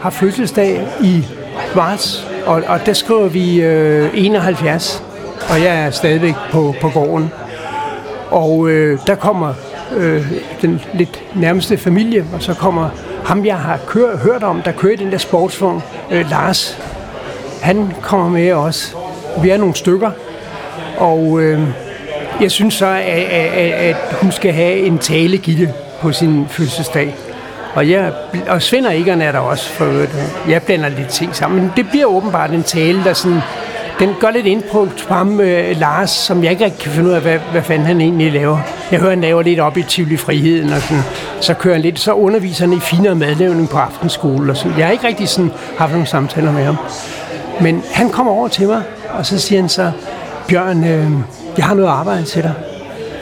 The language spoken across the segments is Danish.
Har fødselsdag i marts, og, og der skriver vi øh, 71, og jeg er stadigvæk på, på gården. Og øh, der kommer øh, den lidt nærmeste familie, og så kommer ham, jeg har kør, hørt om, der kører den der sportsvogn, øh, Lars. Han kommer med os. Vi er nogle stykker, og øh, jeg synes så, at, at, at hun skal have en talegilde på sin fødselsdag. Og, jeg, og Svend og Egon er der også for øvrigt. Jeg blander lidt ting sammen. Men det bliver åbenbart en tale, der sådan, den gør lidt indpå på ham, øh, Lars, som jeg ikke rigtig kan finde ud af, hvad, hvad fanden han egentlig laver. Jeg hører, han laver lidt op i Tivoli Friheden, og sådan, så kører han lidt, så underviser han i finere madlavning på aftenskole. Og sådan. Jeg har ikke rigtig sådan haft nogle samtaler med ham. Men han kommer over til mig, og så siger han så, Bjørn, øh, jeg har noget arbejde til dig.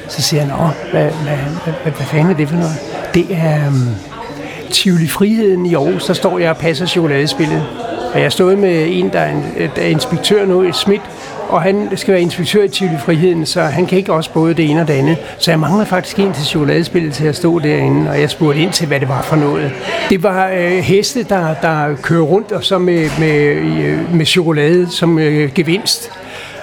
Så siger han, Åh, hvad, hvad, hvad, hvad, hvad fanden er det for noget? Det er Øh, Tivoli Friheden i Aarhus, der står jeg og passer chokoladespillet. Og jeg stået med en, der er, en, der er inspektør nu, et Schmidt, og han skal være inspektør i Tivoli Friheden, så han kan ikke også både det ene og det andet. Så jeg mangler faktisk en til chokoladespillet til at stå derinde, og jeg spurgte ind til, hvad det var for noget. Det var øh, heste, der, der kører rundt, og så med, med, øh, med chokolade som øh, gevinst.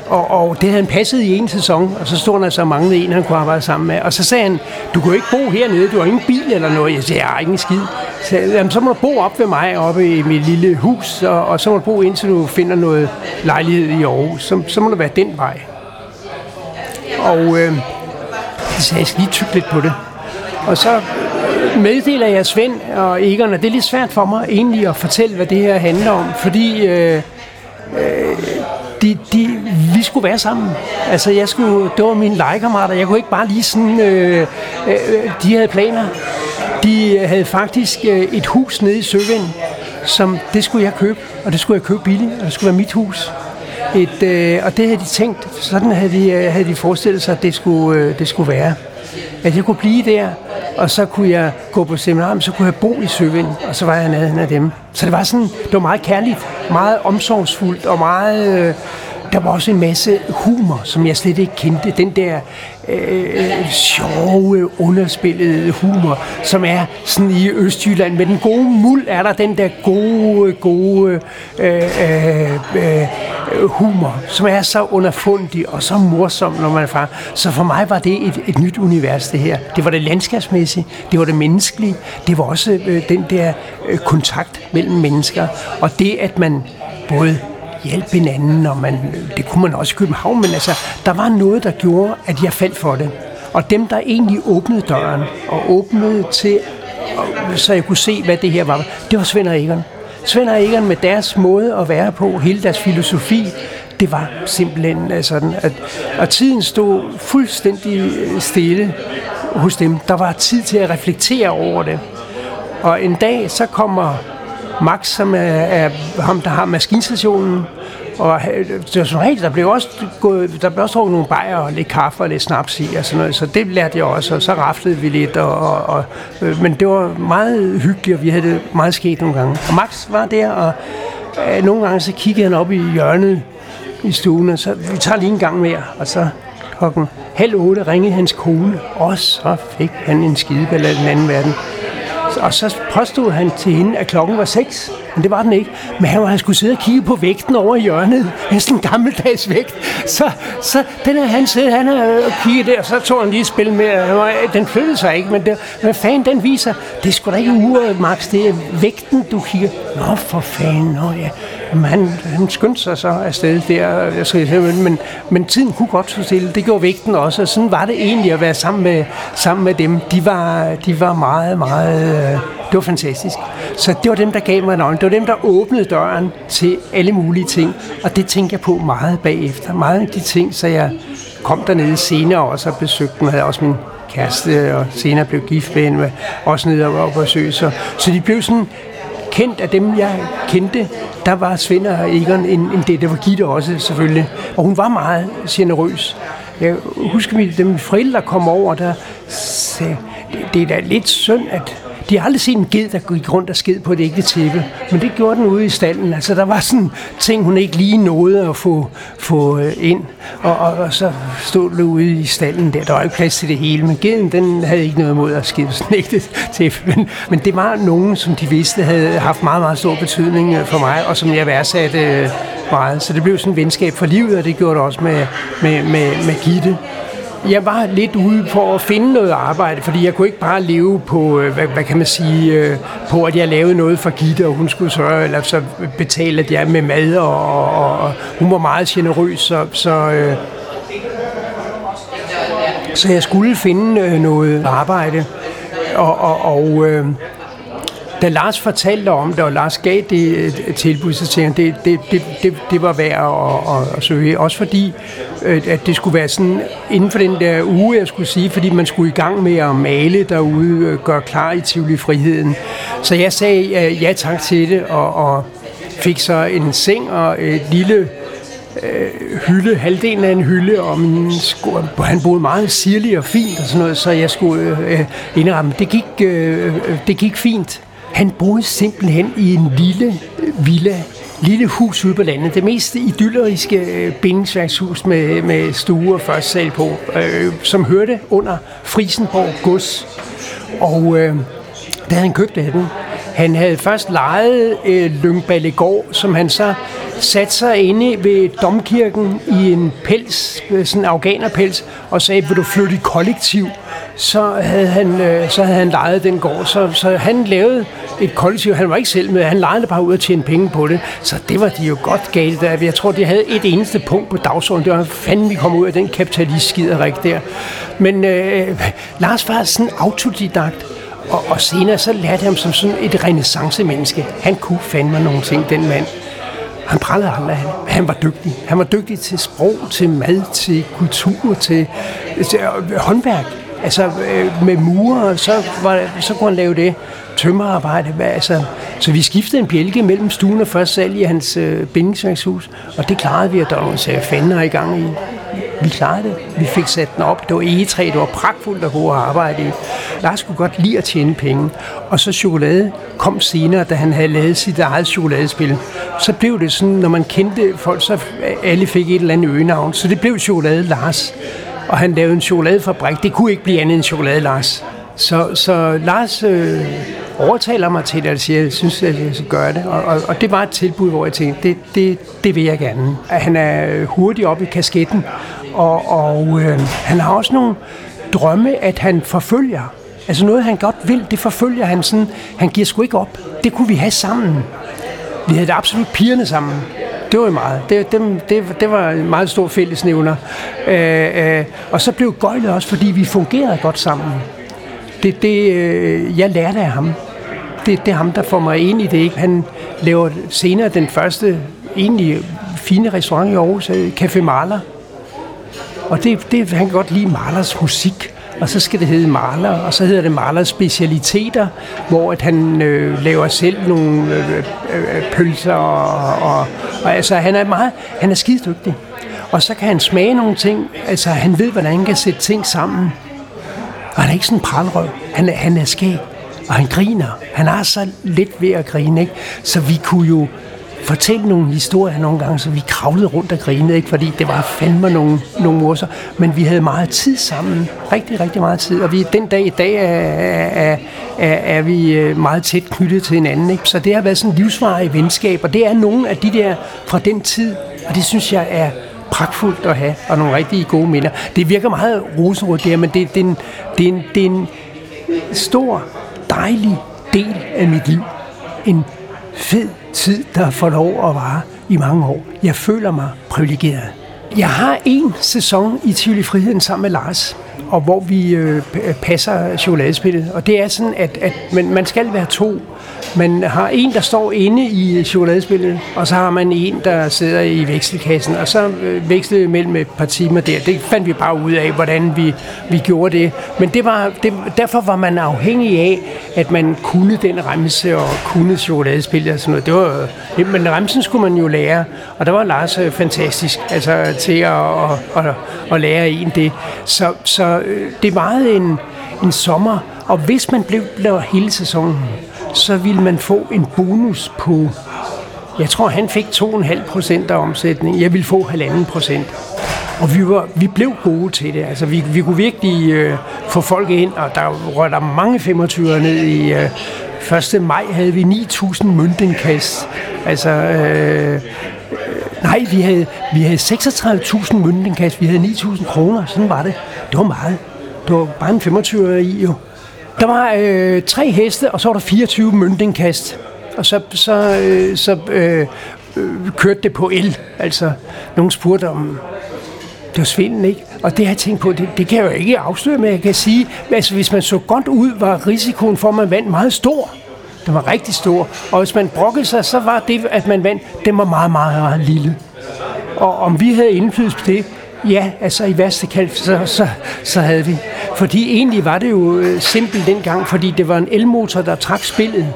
Og, og det havde han passet i en sæson, og så stod han altså manglede en, han kunne arbejde sammen med. Og så sagde han, du kan jo ikke bo hernede, du har ingen bil eller noget. Jeg sagde, jeg har ingen skid. Så, jamen, så må du bo op ved mig, oppe i mit lille hus, og, og så må du bo indtil du finder noget lejlighed i Aarhus. Så, så må du være den vej. Og øh, så sagde jeg, skal lige tykke lidt på det. Og så øh, meddeler jeg Svend og Egon, og det er lidt svært for mig egentlig at fortælle, hvad det her handler om, fordi øh, øh, de, de, vi skulle være sammen. Altså, jeg skulle, det var mine legekammerater. Jeg kunne ikke bare lige sådan... Øh, øh, de havde planer. De havde faktisk øh, et hus nede i Søvind, som det skulle jeg købe, og det skulle jeg købe billigt, og det skulle være mit hus. Et, øh, og det havde de tænkt, sådan havde de, øh, havde de forestillet sig, at det skulle, øh, det skulle være. At jeg kunne blive der, og så kunne jeg gå på seminar, men så kunne jeg bo i Søvind, og så var jeg nærheden af dem. Så det var sådan, det var meget kærligt, meget omsorgsfuldt, og meget... Øh, der var også en masse humor, som jeg slet ikke kendte. Den der øh, sjove, underspillede humor, som er sådan i Østjylland. Med den gode muld er der den der gode, gode øh, øh, øh, humor, som er så underfundig og så morsom, når man er far. Så for mig var det et, et nyt univers, det her. Det var det landskabsmæssige, det var det menneskelige, det var også øh, den der øh, kontakt mellem mennesker, og det, at man både hjælpe hinanden, og man, det kunne man også i København, men altså, der var noget, der gjorde, at jeg faldt for det. Og dem, der egentlig åbnede døren, og åbnede til, så jeg kunne se, hvad det her var, det var Svend og Egon. Svend og Egon med deres måde at være på, hele deres filosofi, det var simpelthen altså, sådan, at, at tiden stod fuldstændig øh, stille hos dem. Der var tid til at reflektere over det. Og en dag, så kommer Max, som er, er ham, der har maskinstationen. Og øh, det var som regel, der blev også gået, der blev også drukket nogle bajer og lidt kaffe og lidt snaps i og sådan noget, så det lærte jeg også, og så raflede vi lidt, og, og, og, øh, men det var meget hyggeligt, og vi havde det meget sket nogle gange. Og Max var der, og øh, nogle gange så kiggede han op i hjørnet i stuen, og så vi tager lige en gang mere, og så klokken halv otte ringede hans kone, og så fik han en skideballad i den anden verden. Og så påstod han til hende, at klokken var 6. Men det var den ikke. Men han, han skulle sidde og kigge på vægten over i hjørnet. En sådan gammeldags vægt. Så, så den her, han sidder, han øh, har kigget der, så tog han lige et spil med. Den flyttede sig ikke, men det, hvad fanden den viser? Det er sgu da ikke uret, Max. Det er vægten, du kigger. Nå, for fanden. Nå, ja. Jamen, han, han skyndte sig så afsted der, jeg men, men, men tiden kunne godt stå stille. Det gjorde vægten også, og sådan var det egentlig at være sammen med, sammen med dem. De var, de var meget, meget... Øh, det var fantastisk. Så det var dem, der gav mig nøglen. Det var dem, der åbnede døren til alle mulige ting. Og det tænker jeg på meget bagefter. Meget af de ting, så jeg kom dernede senere også og besøgte dem. Jeg havde også min kæreste, og senere blev gift med hende, også nede og besøge. Så, så de blev sådan kendt af dem, jeg kendte, der var Svend og Egon en, en det. Der var Gitte også, selvfølgelig. Og hun var meget generøs. Jeg husker, at dem forældre kom over, der sagde, det, det er da lidt synd, at de har aldrig set en ged, der gik rundt og sked på et ægte tæppe, men det gjorde den ude i stallen. Altså, der var sådan ting, hun ikke lige nåede at få, få øh, ind, og, og, og så stod det ude i stallen der. Der var ikke plads til det hele, men geden, den havde ikke noget imod at skide sådan ægte tæppe. Men, men det var nogen, som de vidste havde haft meget, meget stor betydning øh, for mig, og som jeg værdsatte øh, meget. Så det blev sådan et venskab for livet, og det gjorde det også med, med, med, med Gitte jeg var lidt ude på at finde noget arbejde, fordi jeg kunne ikke bare leve på, øh, hvad, hvad kan man sige, øh, på at jeg lavede noget for Gitte, og hun skulle sørge, eller så betale at jeg med mad, og, og, og hun var meget generøs, så, så, øh, så jeg skulle finde øh, noget arbejde. Og, og, og øh, da Lars fortalte om det, og Lars gav det øh, tilbud, så tænkte han, det, det, det, det, det var værd at, at, at søge. Også fordi, øh, at det skulle være sådan inden for den der uge, jeg skulle sige, fordi man skulle i gang med at male derude, øh, gøre klar i Tivoli Friheden. Så jeg sagde ja tak til det, og, og fik så en seng og et lille øh, hylde, halvdelen af en hylde, og min sko, han boede meget sirlig og fint og sådan noget, så jeg skulle øh, indramme. Det gik, øh, det gik fint. Han boede simpelthen i en lille villa, lille hus ude på landet. Det mest idylleriske øh, bindingsværkshus med, med stue og første sal på, øh, som hørte under Frisenborg Gods. Og øh, da han købte af den. Han havde først lejet øh, Lyngballegård, som han så satte sig inde ved domkirken i en pels, øh, sådan en afghanerpels, og sagde, vil du flytte i kollektiv? Så havde han, øh, så havde han lejet den gård. Så, så han lavede et kollektiv. Han var ikke selv med, han lejede bare ud og tjene penge på det. Så det var de jo godt galt der. Jeg tror, de havde et eneste punkt på dagsordenen. Det var fanden, vi kom ud af den kapitalist skiderik der. Men øh, Lars var sådan autodidakt. Og, og senere så lærte jeg ham som sådan et renaissance-menneske. Han kunne fandme nogle ting, den mand. Han prallede aldrig. Han, han var dygtig. Han var dygtig til sprog, til mad, til kultur, til, til øh, håndværk. Altså øh, med murer, så, var, så kunne han lave det. Tømmerarbejde. Altså, så vi skiftede en bjælke mellem stuen og første sal i hans øh, bindingsværkshus. Og det klarede vi, og der var nogle fanden i gang i. Vi klarede det. Vi fik sat den op. Det var egetræ, det var pragtfuldt og hårdt at arbejde i. Lars kunne godt lide at tjene penge. Og så chokolade kom senere, da han havde lavet sit eget chokoladespil. Så blev det sådan, når man kendte folk, så alle fik et eller andet øgenavn. Så det blev chokolade Lars. Og han lavede en chokoladefabrik. Det kunne ikke blive andet end chokolade Lars. Så, så Lars øh, overtaler mig til det, og siger, at jeg synes, at jeg skal gøre det. Og, og, og det var et tilbud, hvor jeg tænkte, det, det, det vil jeg gerne. Han er hurtig op i kasketten, og, og øh, han har også nogle drømme, at han forfølger. Altså noget, han godt vil, det forfølger han sådan. Han giver sgu ikke op. Det kunne vi have sammen. Vi havde det absolut pigerne sammen. Det var meget. Det, det, det, det var en meget stor fællesnævner. Øh, øh, og så blev gøjlet også, fordi vi fungerede godt sammen. Det, det, øh, jeg lærte af ham. Det, det er ham, der får mig ind i det. Ikke? Han laver senere den første egentlig fine restaurant i Aarhus, øh, Café Maler. Og det, det, han kan godt lide Malers musik og så skal det hedde Maler, og så hedder det Malers specialiteter, hvor at han øh, laver selv nogle øh, øh, øh, pølser, og, og, og altså han er meget, han er skidedygtig. Og så kan han smage nogle ting, altså han ved, hvordan han kan sætte ting sammen. Og han er ikke sådan en pralrøv. Han er, han er skæg, og han griner. Han har så lidt ved at grine, ikke? Så vi kunne jo fortælle nogle historier nogle gange, så vi kravlede rundt og grinede, ikke? fordi det var fandme nogle, nogle morser. Men vi havde meget tid sammen. Rigtig, rigtig meget tid. Og vi, den dag i dag er, er, er, er vi øh, meget tæt knyttet til hinanden. Ikke? Så det har været sådan livsvarige venskab, og det er nogle af de der fra den tid, og det synes jeg er pragtfuldt at have, og nogle rigtig gode minder. Det virker meget rosenrødt der, men det, det, er en, det, er en, det er en stor, dejlig del af mit liv. En fed tid, der får lov at vare i mange år. Jeg føler mig privilegeret. Jeg har en sæson i Tivoli Friheden sammen med Lars, og hvor vi øh, passer chokoladespillet. Og det er sådan, at, at man, man skal være to man har en, der står inde i chokoladespillet, og så har man en, der sidder i vekselkassen, og så øh, vekslede vi mellem et par timer der. Det fandt vi bare ud af, hvordan vi, vi gjorde det. Men det var, det, derfor var man afhængig af, at man kunne den remse og kunne chokoladespillet og sådan noget. Det var, det, men remsen skulle man jo lære, og der var Lars øh, fantastisk altså, til at, at, at, at lære en det. Så, så det var meget en, en sommer, Og hvis man blev der hele sæsonen, så ville man få en bonus på, jeg tror han fik 2,5 procent af omsætningen. Jeg ville få 1,5 procent. Og vi, var, vi blev gode til det. Altså, vi, vi kunne virkelig øh, få folk ind, og der røg der mange 25'ere ned i... Øh, 1. maj havde vi 9.000 møntindkast. Altså, øh, nej, vi havde, vi havde 36.000 møntindkast. Vi havde 9.000 kroner. Sådan var det. Det var meget. Det var bare en 25 i, jo. Der var øh, tre heste, og så var der 24 møntingkast. Og så, så, øh, så øh, øh, kørte det på el. Altså, nogen spurgte om, det var svinden, ikke? Og det har jeg tænkt på, det, det kan jeg jo ikke afsløre, men jeg kan sige, altså hvis man så godt ud, var risikoen for, at man vandt meget stor. Den var rigtig stor. Og hvis man brokkede sig, så var det, at man vandt, den var meget, meget, meget lille. Og om vi havde indflydelse på det, ja, altså i værste kald, så, så, så havde vi. Fordi egentlig var det jo øh, simpelt dengang, fordi det var en elmotor, der trak spillet.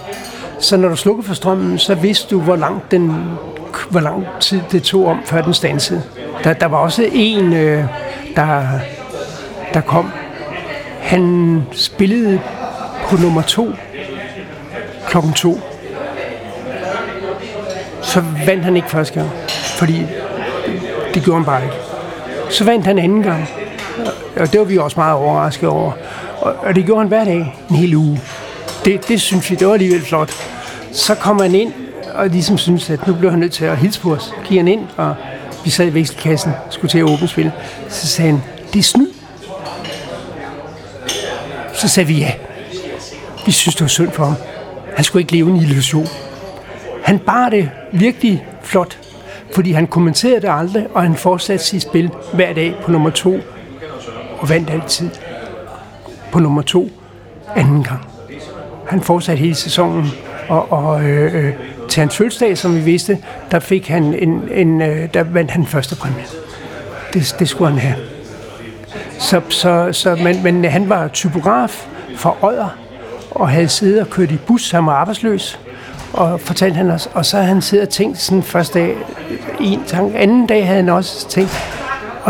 Så når du slukkede for strømmen, så vidste du, hvor langt den, hvor lang tid det tog om, før den stansede. Der, der var også en, øh, der, der kom. Han spillede på nummer to klokken to. Så vandt han ikke første gang, fordi det gjorde han bare ikke. Så vandt han anden gang, og det var vi også meget overrasket over. Og det gjorde han hver dag, en hel uge. Det, det synes vi, det var alligevel flot. Så kom han ind, og ligesom synes, at nu blev han nødt til at hilse på os. Gik han ind, og vi sad i vekselkassen, skulle til at åbne spil. Så sagde han, det er snyd. Så sagde vi ja. Vi synes, det var synd for ham. Han skulle ikke leve en illusion. Han bar det virkelig flot, fordi han kommenterede det aldrig, og han fortsatte sit spil hver dag på nummer to, og vandt altid på nummer to anden gang. Han fortsatte hele sæsonen, og, og øh, øh, til hans fødselsdag, som vi vidste, der fik han en, en øh, der vandt han første præmie. Det, det skulle han have. Så, så, så, men, men han var typograf for Odder, og havde siddet og kørt i bus, han var arbejdsløs, og fortalte han os, og så havde han siddet og tænkt sådan første dag, en tanke, anden dag havde han også tænkt,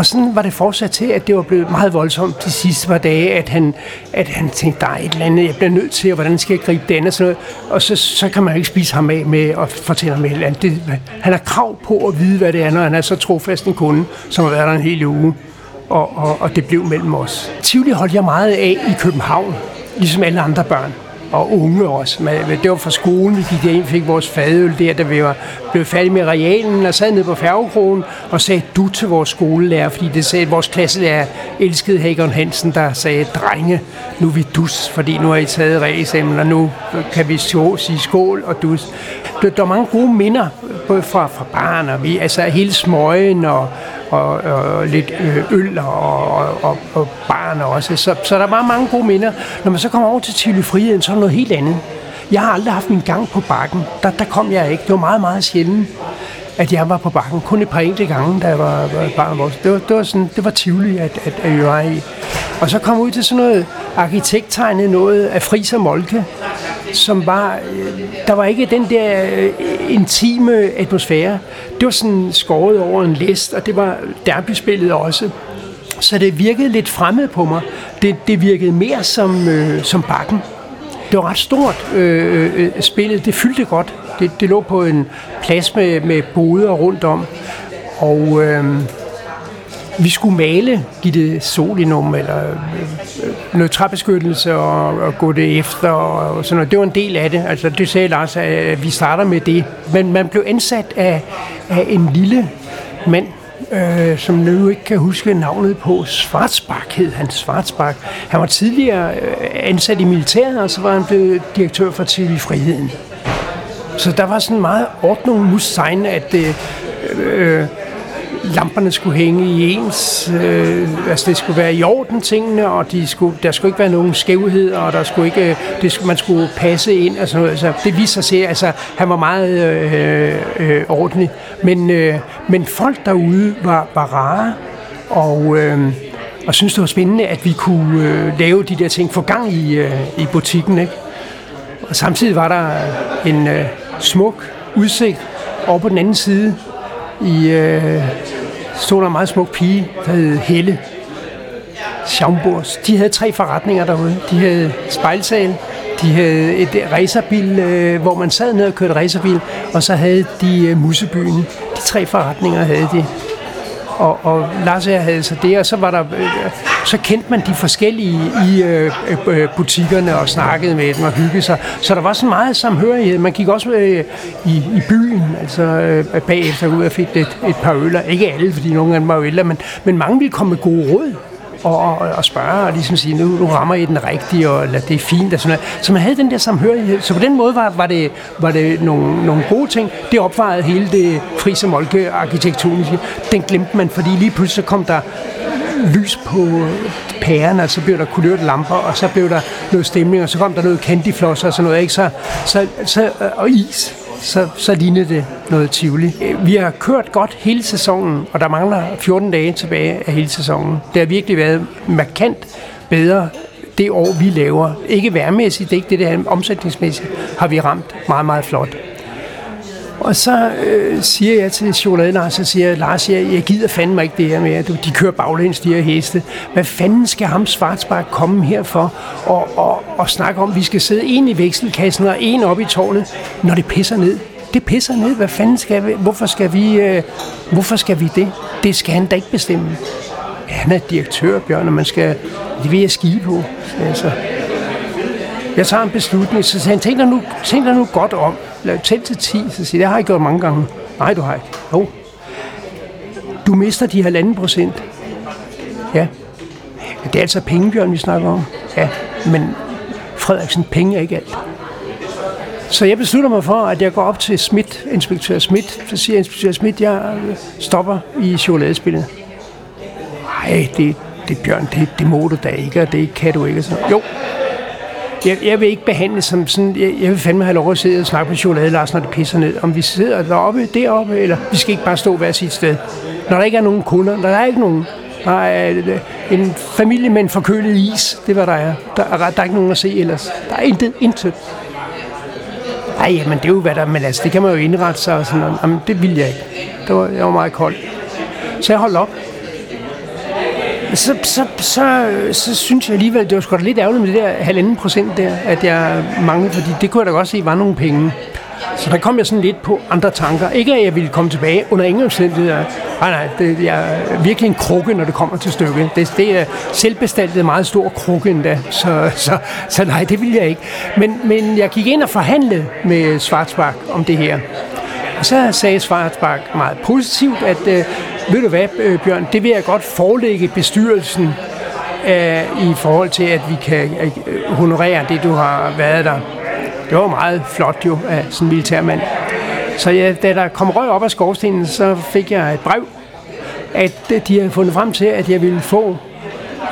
og sådan var det fortsat til, at det var blevet meget voldsomt de sidste par dage, at han, at han tænkte, der er et eller andet, jeg bliver nødt til, og hvordan skal jeg gribe den og sådan noget. Og så, så kan man jo ikke spise ham af med at fortælle ham et eller andet. Det, han har krav på at vide, hvad det er, når han er så trofast en kunde, som har været der en hel uge. Og, og, og det blev mellem os. Tivoli holdt jeg meget af i København ligesom alle andre børn og unge også. Det var fra skolen, vi gik ind fik vores fadøl der, da vi var blevet færdige med realen, og sad nede på færgekrogen og sagde du til vores skolelærer, fordi det sagde, at vores klasselærer elskede Hagen Hansen, der sagde, drenge, nu er vi dus, fordi nu har I taget reeksamen, og nu kan vi så, sige skål og dus. Der, der er mange gode minder, både fra, fra barn og vi, altså hele smøgen og, og, og lidt øh, øl og, og, og barn også. Så, så der var mange gode minder. Når man så kommer over til Tivoli Friheden, så er det noget helt andet. Jeg har aldrig haft min gang på bakken. Der, der kom jeg ikke. Det var meget, meget sjældent, at jeg var på bakken. Kun et par enkelte gange, da jeg var, var barn. Det var, det var, sådan, det var Tivoli, at, at, at jeg var i. Og så kom jeg ud til sådan noget arkitekttegnet noget af Fris og Molke, som var, øh, der var ikke den der øh, intime atmosfære. Det var sådan skåret over en list, og det var derbyspillet også. Så det virkede lidt fremmed på mig. Det, det virkede mere som, øh, som bakken. Det var ret stort, øh, øh, spillet. Det fyldte godt. Det, det lå på en plads med, med boder rundt om. Og øh, vi skulle male, give det solinum eller øh, øh noget træbeskyttelse og, og gå det efter og sådan noget. Det var en del af det. Altså det sagde Lars, at vi starter med det. Men man blev ansat af, af en lille mand, øh, som nu ikke kan huske navnet på. Svartsbak hed han, Svartsbak. Han var tidligere øh, ansat i militæret, og så var han blevet direktør for TV Friheden. Så der var sådan meget ordnung muss sein, at øh, øh, lamperne skulle hænge i ens, øh, altså det skulle være i orden tingene, og de skulle, der skulle ikke være nogen skævheder, og der skulle ikke, øh, det skulle, man skulle passe ind altså. Altså, det viste sig se, altså han var meget øh, øh, ordentlig. Men, øh, men folk derude var, var rare, og, øh, og synes det var spændende, at vi kunne øh, lave de der ting, få gang i, øh, i butikken. Ikke? Og samtidig var der en øh, smuk udsigt over på den anden side i, øh, stod der en meget smuk pige, der hed Helle. Schaumburgs. De havde tre forretninger derude. De havde spejlsal, de havde et racerbil, øh, hvor man sad ned og kørte racerbil, og så havde de øh, Musebyen. De tre forretninger havde de. Og, og Lars og jeg havde så det, og så var der, øh, så kendte man de forskellige i øh, øh, øh butikkerne og snakkede med dem og hyggede sig. Så der var så meget samhørighed. Man gik også øh, i, i byen, altså øh, bagefter ud og fik et, et par øller. Ikke alle, fordi nogle af dem var jo ældre, men, men mange ville komme med gode råd og, og, og spørge og ligesom sige, nu, nu rammer I den rigtige, og eller, det er fint. Og sådan noget. Så man havde den der samhørighed. Så på den måde var, var, det, var det nogle, nogle gode ting. Det opvejede hele det frise molke arkitektoniske. Den glemte man, fordi lige pludselig så kom der lys på pæren, og så blev der kulørte lamper, og så blev der noget stemning, og så kom der noget candyfloss og sådan noget, ikke? Så, så, så, og is så, så lignede det noget Tivoli. Vi har kørt godt hele sæsonen, og der mangler 14 dage tilbage af hele sæsonen. Det har virkelig været markant bedre det år, vi laver. Ikke værmæssigt, det er ikke det, det omsætningsmæssigt, har vi ramt meget, meget flot. Og så øh, siger jeg til Chokolade Lars, så siger jeg, Lars, jeg, jeg gider fandme ikke det her med, at de kører baglæns, de her heste. Hvad fanden skal ham Svartsbak komme her for og, og, og snakke om, vi skal sidde en i vekselkassen og en op i tårnet, når det pisser ned? Det pisser ned. Hvad fanden skal vi? Hvorfor skal vi, øh, hvorfor skal vi det? Det skal han da ikke bestemme. Ja, han er direktør, Bjørn, og man skal, det vil jeg skide på. Altså, jeg tager en beslutning, så han, tænker nu, tænker nu godt om. Lad tæl til 10, så siger det har jeg gjort mange gange. Nej, du har ikke. Jo. Du mister de halvanden procent. Ja. Det er altså pengebjørn, vi snakker om. Ja, men Frederiksen, penge er ikke alt. Så jeg beslutter mig for, at jeg går op til Schmidt, inspektør Schmidt. Så siger inspektør Schmidt, jeg øh, stopper i chokoladespillet. Nej, det, det Bjørn, det, det må du da ikke, og det kan du ikke. Så, jo, jeg, jeg vil ikke behandle som sådan, jeg, jeg vil fandme have lov at sidde og snakke med chokolade, Lars, når det pisser ned. Om vi sidder deroppe, deroppe, eller vi skal ikke bare stå hver sit sted. Når der ikke er nogen kunder, når der er ikke nogen, der er øh, en familie med en forkølet is, det var der er. Der er, der er ikke nogen at se ellers. Der er intet, intet. Ej, men det er jo hvad der, men altså, det kan man jo indrette sig og sådan noget. Jamen, det vil jeg ikke. Det var, jeg var meget kold. Så jeg holdt op så, så, så, så synes jeg alligevel, det var sgu da lidt ærgerligt med det der halvanden procent der, at jeg manglede, fordi det kunne jeg da godt se var nogle penge. Så der kom jeg sådan lidt på andre tanker. Ikke at jeg ville komme tilbage under ingen omstændigheder. Nej, nej, det er virkelig en krukke, når det kommer til stykket. Det, det er selvbestaltet meget stor krukke endda, så, så, så nej, det vil jeg ikke. Men, men jeg gik ind og forhandlede med Svartsbak om det her. Og så sagde Svartsbak meget positivt, at øh, ved du hvad, øh, Bjørn, det vil jeg godt forelægge bestyrelsen øh, i forhold til, at vi kan øh, honorere det, du har været der. Det var meget flot jo af sådan en militærmand. Så ja, da der kom røg op af skorstenen, så fik jeg et brev, at øh, de havde fundet frem til, at jeg ville få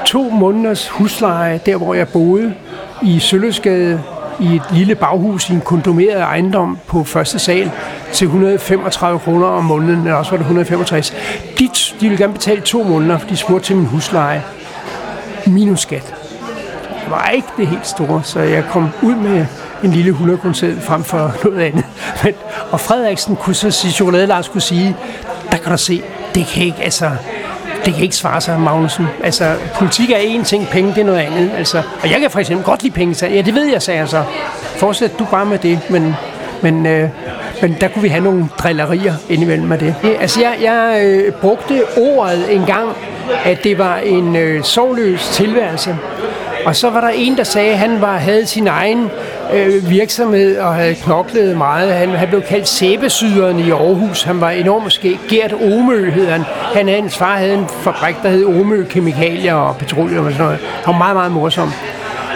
to måneders husleje, der hvor jeg boede, i Sølvesgade, i et lille baghus i en kondomeret ejendom på første sal til 135 kroner om måneden, eller også var det 165. De, de ville gerne betale to måneder, for de spurgte til min husleje. Minus skat. Det var ikke det helt store, så jeg kom ud med en lille 100 kroner frem for noget andet. Men, og Frederiksen kunne så sige, Chokolade Lars kunne sige, der kan du se, det kan ikke, altså, det kan ikke svare sig, Magnussen. Altså, politik er én ting, penge det er noget andet. Altså, og jeg kan for eksempel godt lide penge. Så, ja, det ved jeg, sagde jeg så. Fortsæt du bare med det, men, men, øh, men der kunne vi have nogle drillerier indimellem med det. Altså, jeg, jeg øh, brugte ordet en gang, at det var en øh, sovløs tilværelse. Og så var der en, der sagde, at han var, havde sin egen øh, virksomhed og havde knoklet meget. Han, han blev kaldt sæbesyderen i Aarhus. Han var enormt måske. Gert Omø hed han. han. Hans far havde en fabrik, der hed Omø Kemikalier og Petroleum og sådan noget. Han var meget, meget morsom.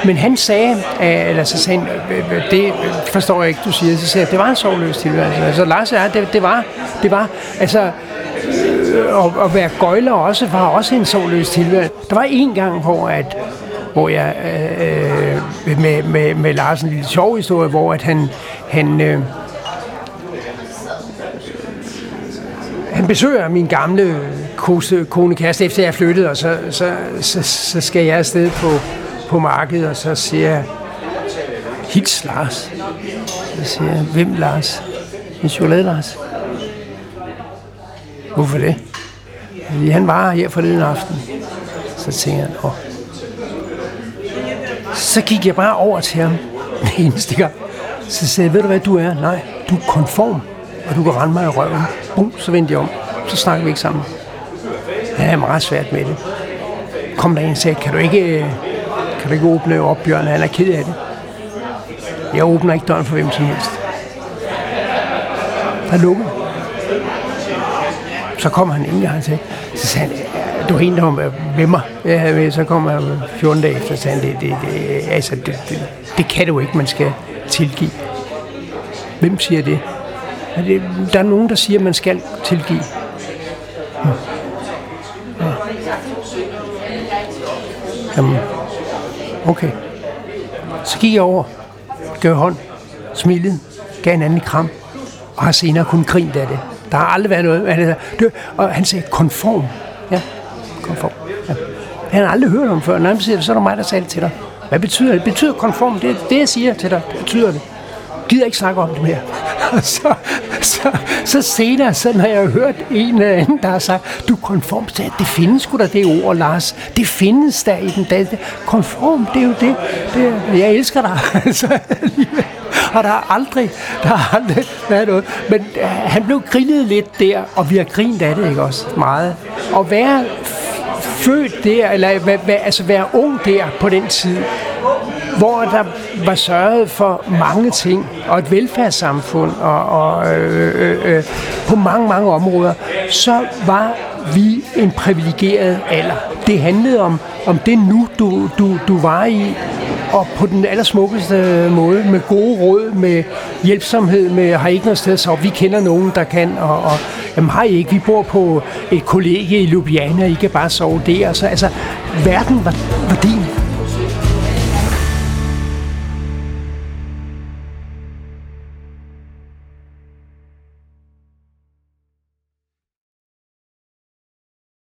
Men han sagde, øh, eller så sagde han, øh, øh, det forstår jeg ikke, du siger, så sagde jeg, det var en sovløs tilværelse. Altså Lars er, det, det var, det var, altså, at, at være gøjler også, var også en sovløs tilværelse. Der var en gang, hvor at hvor jeg øh, med, med, med Lars en lille sjov historie, hvor at han, han øh, han besøger min gamle kose, kone kæreste, efter jeg er flyttet, og så, så, så, så skal jeg afsted på, på markedet, og så siger jeg, hils Lars. Så siger jeg, hvem Lars? En chokolade Lars. Hvorfor det? Fordi han var her forleden aften Så tænker han, åh. Så gik jeg bare over til ham en stikker. Så sagde jeg, ved du hvad du er? Nej, du er konform, og du kan rende mig i røven. Bum, så vendte jeg om. Så snakker vi ikke sammen. Ja, jeg er meget svært med det. Kom der en og sagde, kan du ikke, øh, kan du ikke åbne op, Bjørn? Han er ked af det. Jeg åbner ikke døren for hvem som helst. Der lukker. Så kommer han ind, og han sagde, så sagde han, du er en, der var med mig. Ja, så kommer han øh, 14 dage efter, så sagde han, det, det, det, altså, det, det, det kan du ikke, man skal tilgive. Hvem siger det? Er det der er nogen, der siger, at man skal tilgive. Hmm. Ja. Jamen, okay. Så gik jeg over, gav hånd, smilede, gav en anden kram, og har senere kun grint af det. Der har aldrig været noget. Og han sagde, konform. Ja, konform. Ja. Han har aldrig hørt om før. Når han siger det, så er det mig, der sagde det til dig. Hvad betyder det? Betyder konform. Det det, jeg siger til dig. Betyder det. Gider ikke snakke om det mere. så, så, så senere, så når jeg har hørt en eller anden, der har sagt, du er konform, så det findes sgu da det ord, Lars. Det findes der i den danske. Konform, det er jo det. det jeg elsker dig. altså, og der har aldrig, der har aldrig været noget. Men øh, han blev grillet lidt der, og vi har grint af det, ikke også? Meget. Og være født der, eller være, altså være ung der på den tid, hvor der var sørget for mange ting, og et velfærdssamfund, og, og øh, øh, øh, på mange, mange områder, så var vi en privilegeret alder. Det handlede om, om det nu, du, du, du var i, og på den allersmukkeste måde, med gode råd, med hjælpsomhed, med har ikke noget sted så vi kender nogen, der kan, og, og jamen har I ikke, vi bor på et kollegie i Ljubljana, I kan bare sove der. Så, altså, verden var, var din.